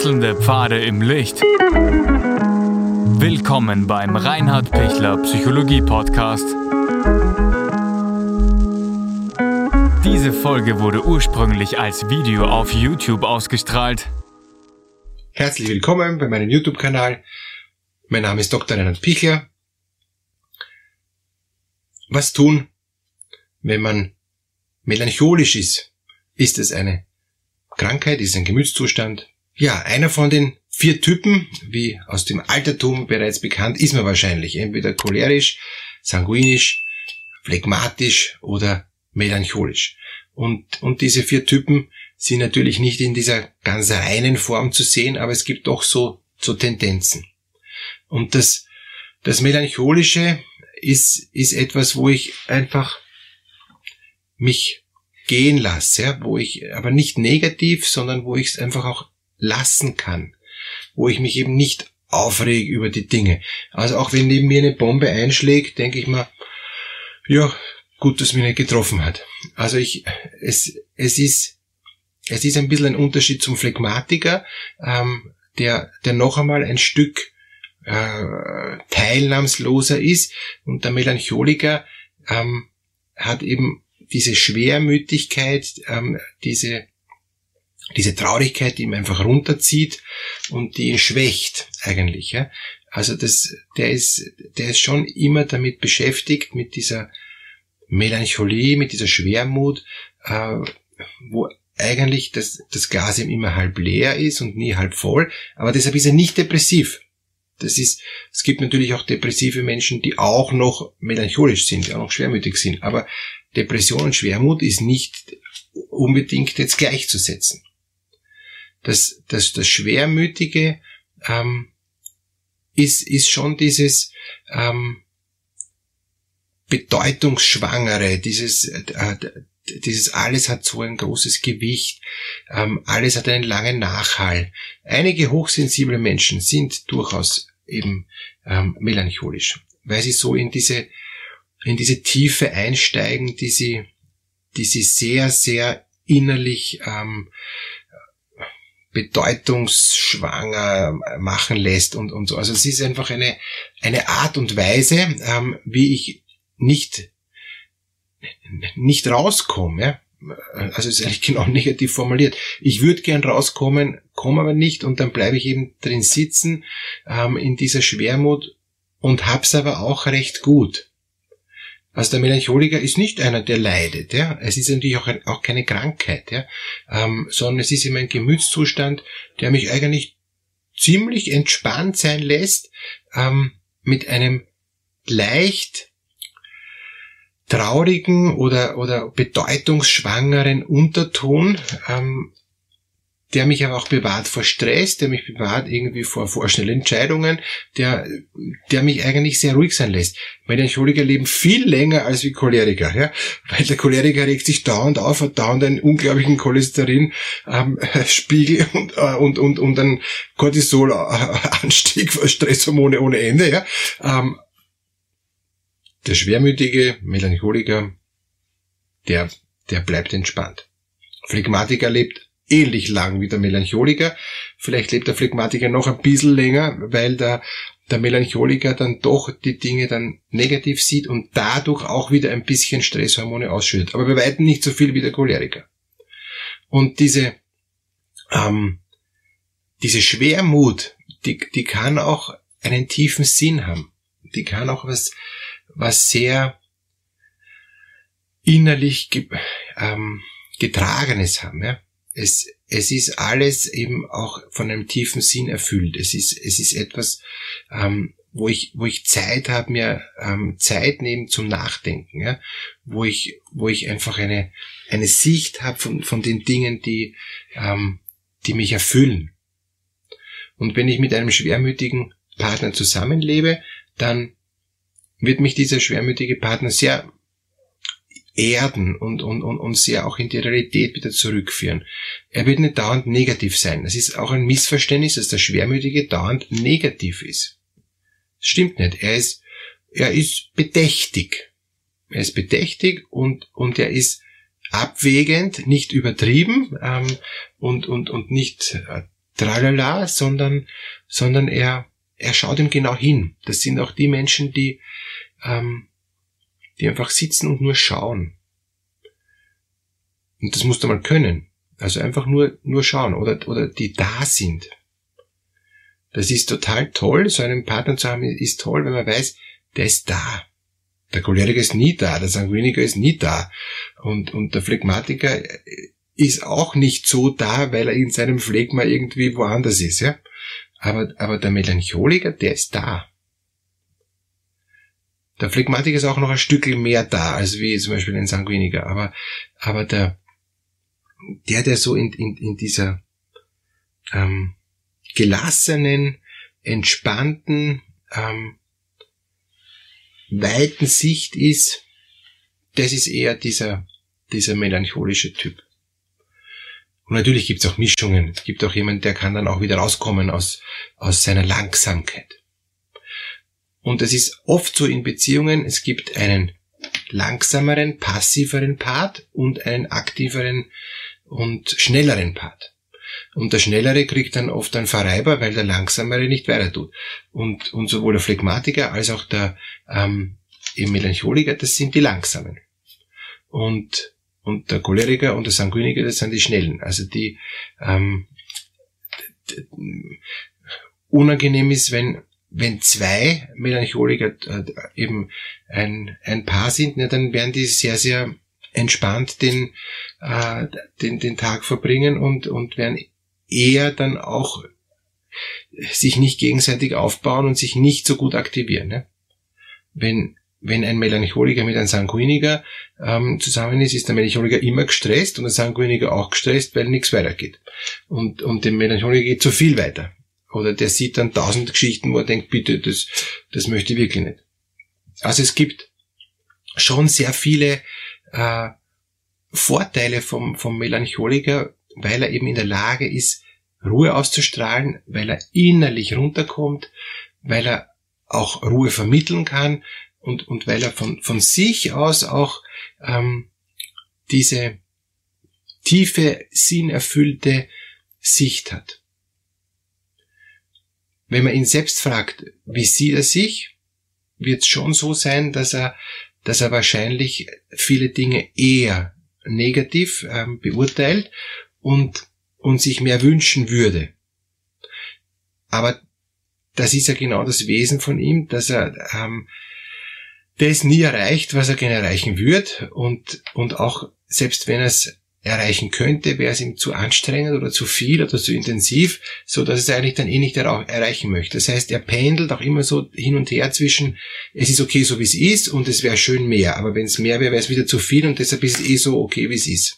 Wechselnde Pfade im Licht. Willkommen beim Reinhard Pichler Psychologie Podcast. Diese Folge wurde ursprünglich als Video auf YouTube ausgestrahlt. Herzlich willkommen bei meinem YouTube-Kanal. Mein Name ist Dr. Reinhard Pichler. Was tun, wenn man melancholisch ist? Ist es eine Krankheit? Ist es ein Gemütszustand? Ja, einer von den vier Typen, wie aus dem Altertum bereits bekannt, ist man wahrscheinlich entweder cholerisch, sanguinisch, phlegmatisch oder melancholisch. Und, und diese vier Typen sind natürlich nicht in dieser ganz reinen Form zu sehen, aber es gibt doch so, so Tendenzen. Und das, das Melancholische ist, ist etwas, wo ich einfach mich gehen lasse, ja, wo ich aber nicht negativ, sondern wo ich es einfach auch lassen kann, wo ich mich eben nicht aufrege über die Dinge. Also auch wenn neben mir eine Bombe einschlägt, denke ich mal, ja, gut, dass mich nicht getroffen hat. Also ich, es, es ist, es ist ein bisschen ein Unterschied zum Phlegmatiker, ähm, der, der noch einmal ein Stück äh, teilnahmsloser ist und der Melancholiker ähm, hat eben diese Schwermütigkeit, ähm, diese diese Traurigkeit, die ihn einfach runterzieht und die ihn schwächt eigentlich. Ja? Also das, der ist, der ist schon immer damit beschäftigt mit dieser Melancholie, mit dieser Schwermut, äh, wo eigentlich das, das Glas ihm immer halb leer ist und nie halb voll, aber deshalb ist er nicht depressiv. Das ist, es gibt natürlich auch depressive Menschen, die auch noch melancholisch sind, die auch noch schwermütig sind, aber Depression und Schwermut ist nicht unbedingt jetzt gleichzusetzen das, das, das Schwermütige ähm, ist, ist schon dieses ähm, Bedeutungsschwangere, dieses, äh, dieses alles hat so ein großes Gewicht, ähm, alles hat einen langen Nachhall. Einige hochsensible Menschen sind durchaus eben ähm, melancholisch, weil sie so in diese, in diese Tiefe einsteigen, die sie, die sie sehr, sehr innerlich ähm, bedeutungsschwanger machen lässt und, und so. Also es ist einfach eine, eine Art und Weise, ähm, wie ich nicht, nicht rauskomme. Ja? Also es ist eigentlich genau negativ formuliert. Ich würde gern rauskommen, komme aber nicht und dann bleibe ich eben drin sitzen ähm, in dieser Schwermut und hab's aber auch recht gut. Also der Melancholiker ist nicht einer, der leidet. Ja? Es ist natürlich auch, ein, auch keine Krankheit, ja? Ähm, sondern es ist immer ein Gemütszustand, der mich eigentlich ziemlich entspannt sein lässt, ähm, mit einem leicht traurigen oder, oder bedeutungsschwangeren Unterton, ähm, der mich aber auch bewahrt vor Stress, der mich bewahrt irgendwie vor vorschnellen Entscheidungen, der, der mich eigentlich sehr ruhig sein lässt. Melancholiker leben viel länger als wie Choleriker, ja, weil der Choleriker regt sich dauernd auf, hat dauernd einen unglaublichen Cholesterinspiegel ähm, und, äh, und, und, und einen Cortisolanstieg, Stresshormone ohne Ende, ja. Ähm, der schwermütige Melancholiker, der, der bleibt entspannt. Phlegmatiker lebt ähnlich lang wie der Melancholiker. Vielleicht lebt der Phlegmatiker noch ein bisschen länger, weil der, der Melancholiker dann doch die Dinge dann negativ sieht und dadurch auch wieder ein bisschen Stresshormone ausschüttet. Aber bei weitem nicht so viel wie der Choleriker. Und diese, ähm, diese Schwermut, die, die kann auch einen tiefen Sinn haben. Die kann auch was, was sehr innerlich ähm, Getragenes haben. Ja? Es, es ist alles eben auch von einem tiefen Sinn erfüllt. Es ist, es ist etwas, ähm, wo ich, wo ich Zeit habe, mir ähm, Zeit nehmen zum Nachdenken, ja? wo ich, wo ich einfach eine, eine Sicht habe von, von den Dingen, die, ähm, die mich erfüllen. Und wenn ich mit einem schwermütigen Partner zusammenlebe, dann wird mich dieser schwermütige Partner sehr erden und, und, und, und sehr auch in die Realität wieder zurückführen. Er wird nicht dauernd negativ sein. Das ist auch ein Missverständnis, dass der Schwermütige dauernd negativ ist. Das stimmt nicht. Er ist, er ist bedächtig. Er ist bedächtig und, und er ist abwägend, nicht übertrieben ähm, und, und, und nicht äh, tralala, sondern, sondern er, er schaut ihm genau hin. Das sind auch die Menschen, die, ähm, die einfach sitzen und nur schauen. Und das musst du mal können. Also einfach nur, nur schauen oder, oder die da sind. Das ist total toll. So einen Partner zu haben ist toll, wenn man weiß, der ist da. Der Choleriker ist nie da, der Sanguiniker ist nie da. Und, und der Phlegmatiker ist auch nicht so da, weil er in seinem Phlegma irgendwie woanders ist, ja. Aber, aber der Melancholiker, der ist da. Der Phlegmatiker ist auch noch ein Stückchen mehr da, als wie zum Beispiel ein Sanguiniker. Aber, aber der, der, der so in, in, in dieser ähm, gelassenen, entspannten, ähm, weiten Sicht ist, das ist eher dieser, dieser melancholische Typ. Und natürlich gibt es auch Mischungen. Es gibt auch jemand, der kann dann auch wieder rauskommen aus, aus seiner Langsamkeit. Und es ist oft so in Beziehungen, es gibt einen langsameren, passiveren Part und einen aktiveren und schnelleren Part. Und der Schnellere kriegt dann oft einen Verreiber, weil der Langsamere nicht weiter tut. Und, und sowohl der Phlegmatiker als auch der ähm, Melancholiker, das sind die Langsamen. Und, und der Choleriker und der Sanguiniker, das sind die Schnellen. Also die ähm, unangenehm ist, wenn wenn zwei Melancholiker eben ein, ein Paar sind, ne, dann werden die sehr, sehr entspannt den, äh, den, den Tag verbringen und, und werden eher dann auch sich nicht gegenseitig aufbauen und sich nicht so gut aktivieren. Ne? Wenn, wenn ein Melancholiker mit einem Sanguiniker ähm, zusammen ist, ist der Melancholiker immer gestresst und der Sanguiniker auch gestresst, weil nichts weitergeht. Und, und dem Melancholiker geht zu viel weiter. Oder der sieht dann tausend Geschichten, wo er denkt, bitte, das, das möchte ich wirklich nicht. Also es gibt schon sehr viele äh, Vorteile vom, vom Melancholiker, weil er eben in der Lage ist, Ruhe auszustrahlen, weil er innerlich runterkommt, weil er auch Ruhe vermitteln kann und, und weil er von, von sich aus auch ähm, diese tiefe, sinnerfüllte Sicht hat. Wenn man ihn selbst fragt, wie sieht er sich, wird es schon so sein, dass er, dass er wahrscheinlich viele Dinge eher negativ ähm, beurteilt und, und sich mehr wünschen würde. Aber das ist ja genau das Wesen von ihm, dass er ähm, das nie erreicht, was er gerne erreichen wird und, und auch selbst wenn er es erreichen könnte, wäre es ihm zu anstrengend oder zu viel oder zu intensiv, so dass es eigentlich dann eh nicht erreichen möchte. Das heißt, er pendelt auch immer so hin und her zwischen, es ist okay so wie es ist und es wäre schön mehr, aber wenn es mehr wäre, wäre es wieder zu viel und deshalb ist es eh so okay wie es ist.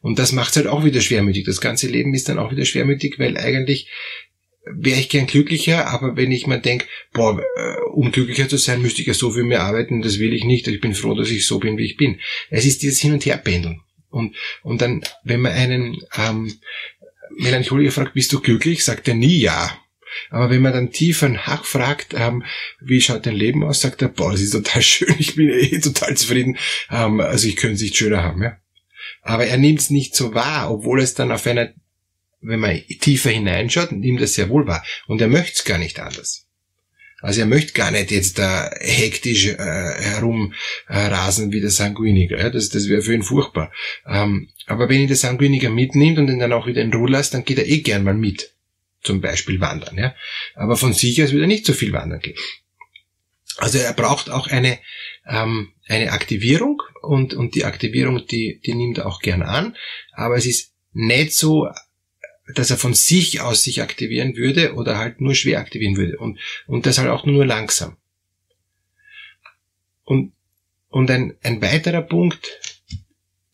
Und das macht es halt auch wieder schwermütig. Das ganze Leben ist dann auch wieder schwermütig, weil eigentlich wäre ich gern glücklicher, aber wenn ich mir denke, boah, äh, um glücklicher zu sein, müsste ich ja so viel mehr arbeiten, das will ich nicht. Ich bin froh, dass ich so bin, wie ich bin. Es ist dieses Hin- und Herpendeln. Und, und dann, wenn man einen ähm, Melancholiker fragt, bist du glücklich, sagt er nie ja. Aber wenn man dann tiefer nachfragt, ähm, wie schaut dein Leben aus, sagt er, boah, das ist total schön, ich bin eh total zufrieden, ähm, also ich könnte es nicht schöner haben. Ja? Aber er nimmt es nicht so wahr, obwohl es dann auf einer, wenn man tiefer hineinschaut, nimmt es sehr wohl wahr. Und er möchte es gar nicht anders. Also er möchte gar nicht jetzt da hektisch äh, herumrasen wie der Sanguiniker. Ja? Das, das wäre für ihn furchtbar. Ähm, aber wenn ihn der Sanguiniker mitnimmt und ihn dann auch wieder in Ruhe lässt, dann geht er eh gern mal mit. Zum Beispiel wandern. Ja? Aber von sich aus würde er nicht so viel wandern gehen. Also er braucht auch eine, ähm, eine Aktivierung und, und die Aktivierung, die, die nimmt er auch gern an. Aber es ist nicht so dass er von sich aus sich aktivieren würde oder halt nur schwer aktivieren würde und, und das halt auch nur langsam. Und, und ein, ein weiterer Punkt,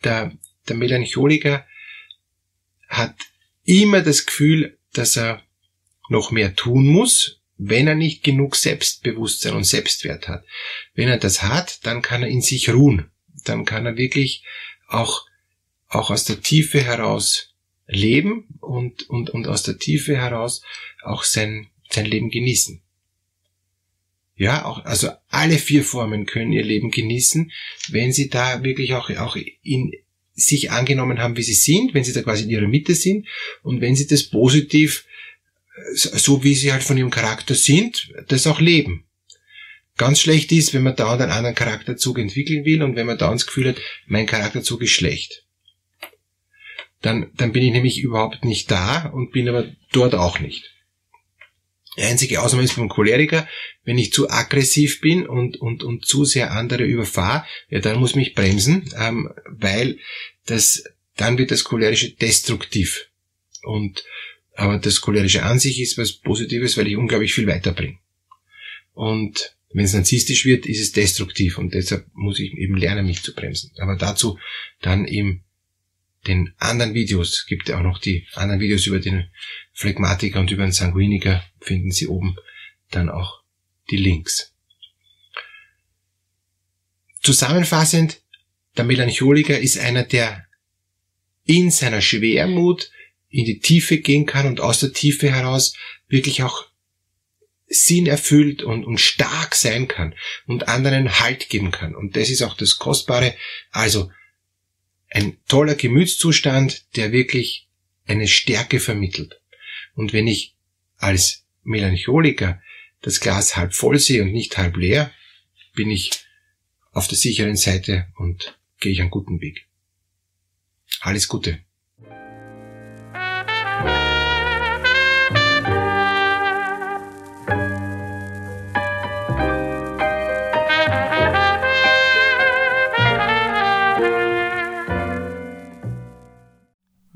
der, der Melancholiker hat immer das Gefühl, dass er noch mehr tun muss, wenn er nicht genug Selbstbewusstsein und Selbstwert hat. Wenn er das hat, dann kann er in sich ruhen. Dann kann er wirklich auch, auch aus der Tiefe heraus leben und, und, und aus der Tiefe heraus auch sein, sein Leben genießen. Ja, auch, also alle vier Formen können ihr Leben genießen, wenn sie da wirklich auch, auch in sich angenommen haben, wie sie sind, wenn sie da quasi in ihrer Mitte sind und wenn sie das positiv, äh, so wie sie halt von ihrem Charakter sind, das auch leben. Ganz schlecht ist, wenn man dauernd einen anderen Charakterzug entwickeln will und wenn man dauernd das Gefühl hat, mein Charakterzug ist schlecht. Dann, dann bin ich nämlich überhaupt nicht da und bin aber dort auch nicht. Die einzige Ausnahme ist beim Choleriker, wenn ich zu aggressiv bin und, und, und zu sehr andere überfahre, ja, dann muss ich mich bremsen, ähm, weil das, dann wird das Cholerische destruktiv. Und, aber das Cholerische an sich ist was Positives, weil ich unglaublich viel weiterbringe. Und wenn es narzisstisch wird, ist es destruktiv und deshalb muss ich eben lernen, mich zu bremsen. Aber dazu dann im den anderen Videos, gibt ja auch noch die anderen Videos über den Phlegmatiker und über den Sanguiniker, finden Sie oben dann auch die Links. Zusammenfassend, der Melancholiker ist einer, der in seiner Schwermut in die Tiefe gehen kann und aus der Tiefe heraus wirklich auch Sinn erfüllt und, und stark sein kann und anderen Halt geben kann. Und das ist auch das Kostbare. Also ein toller Gemütszustand, der wirklich eine Stärke vermittelt. Und wenn ich als Melancholiker das Glas halb voll sehe und nicht halb leer, bin ich auf der sicheren Seite und gehe ich einen guten Weg. Alles Gute.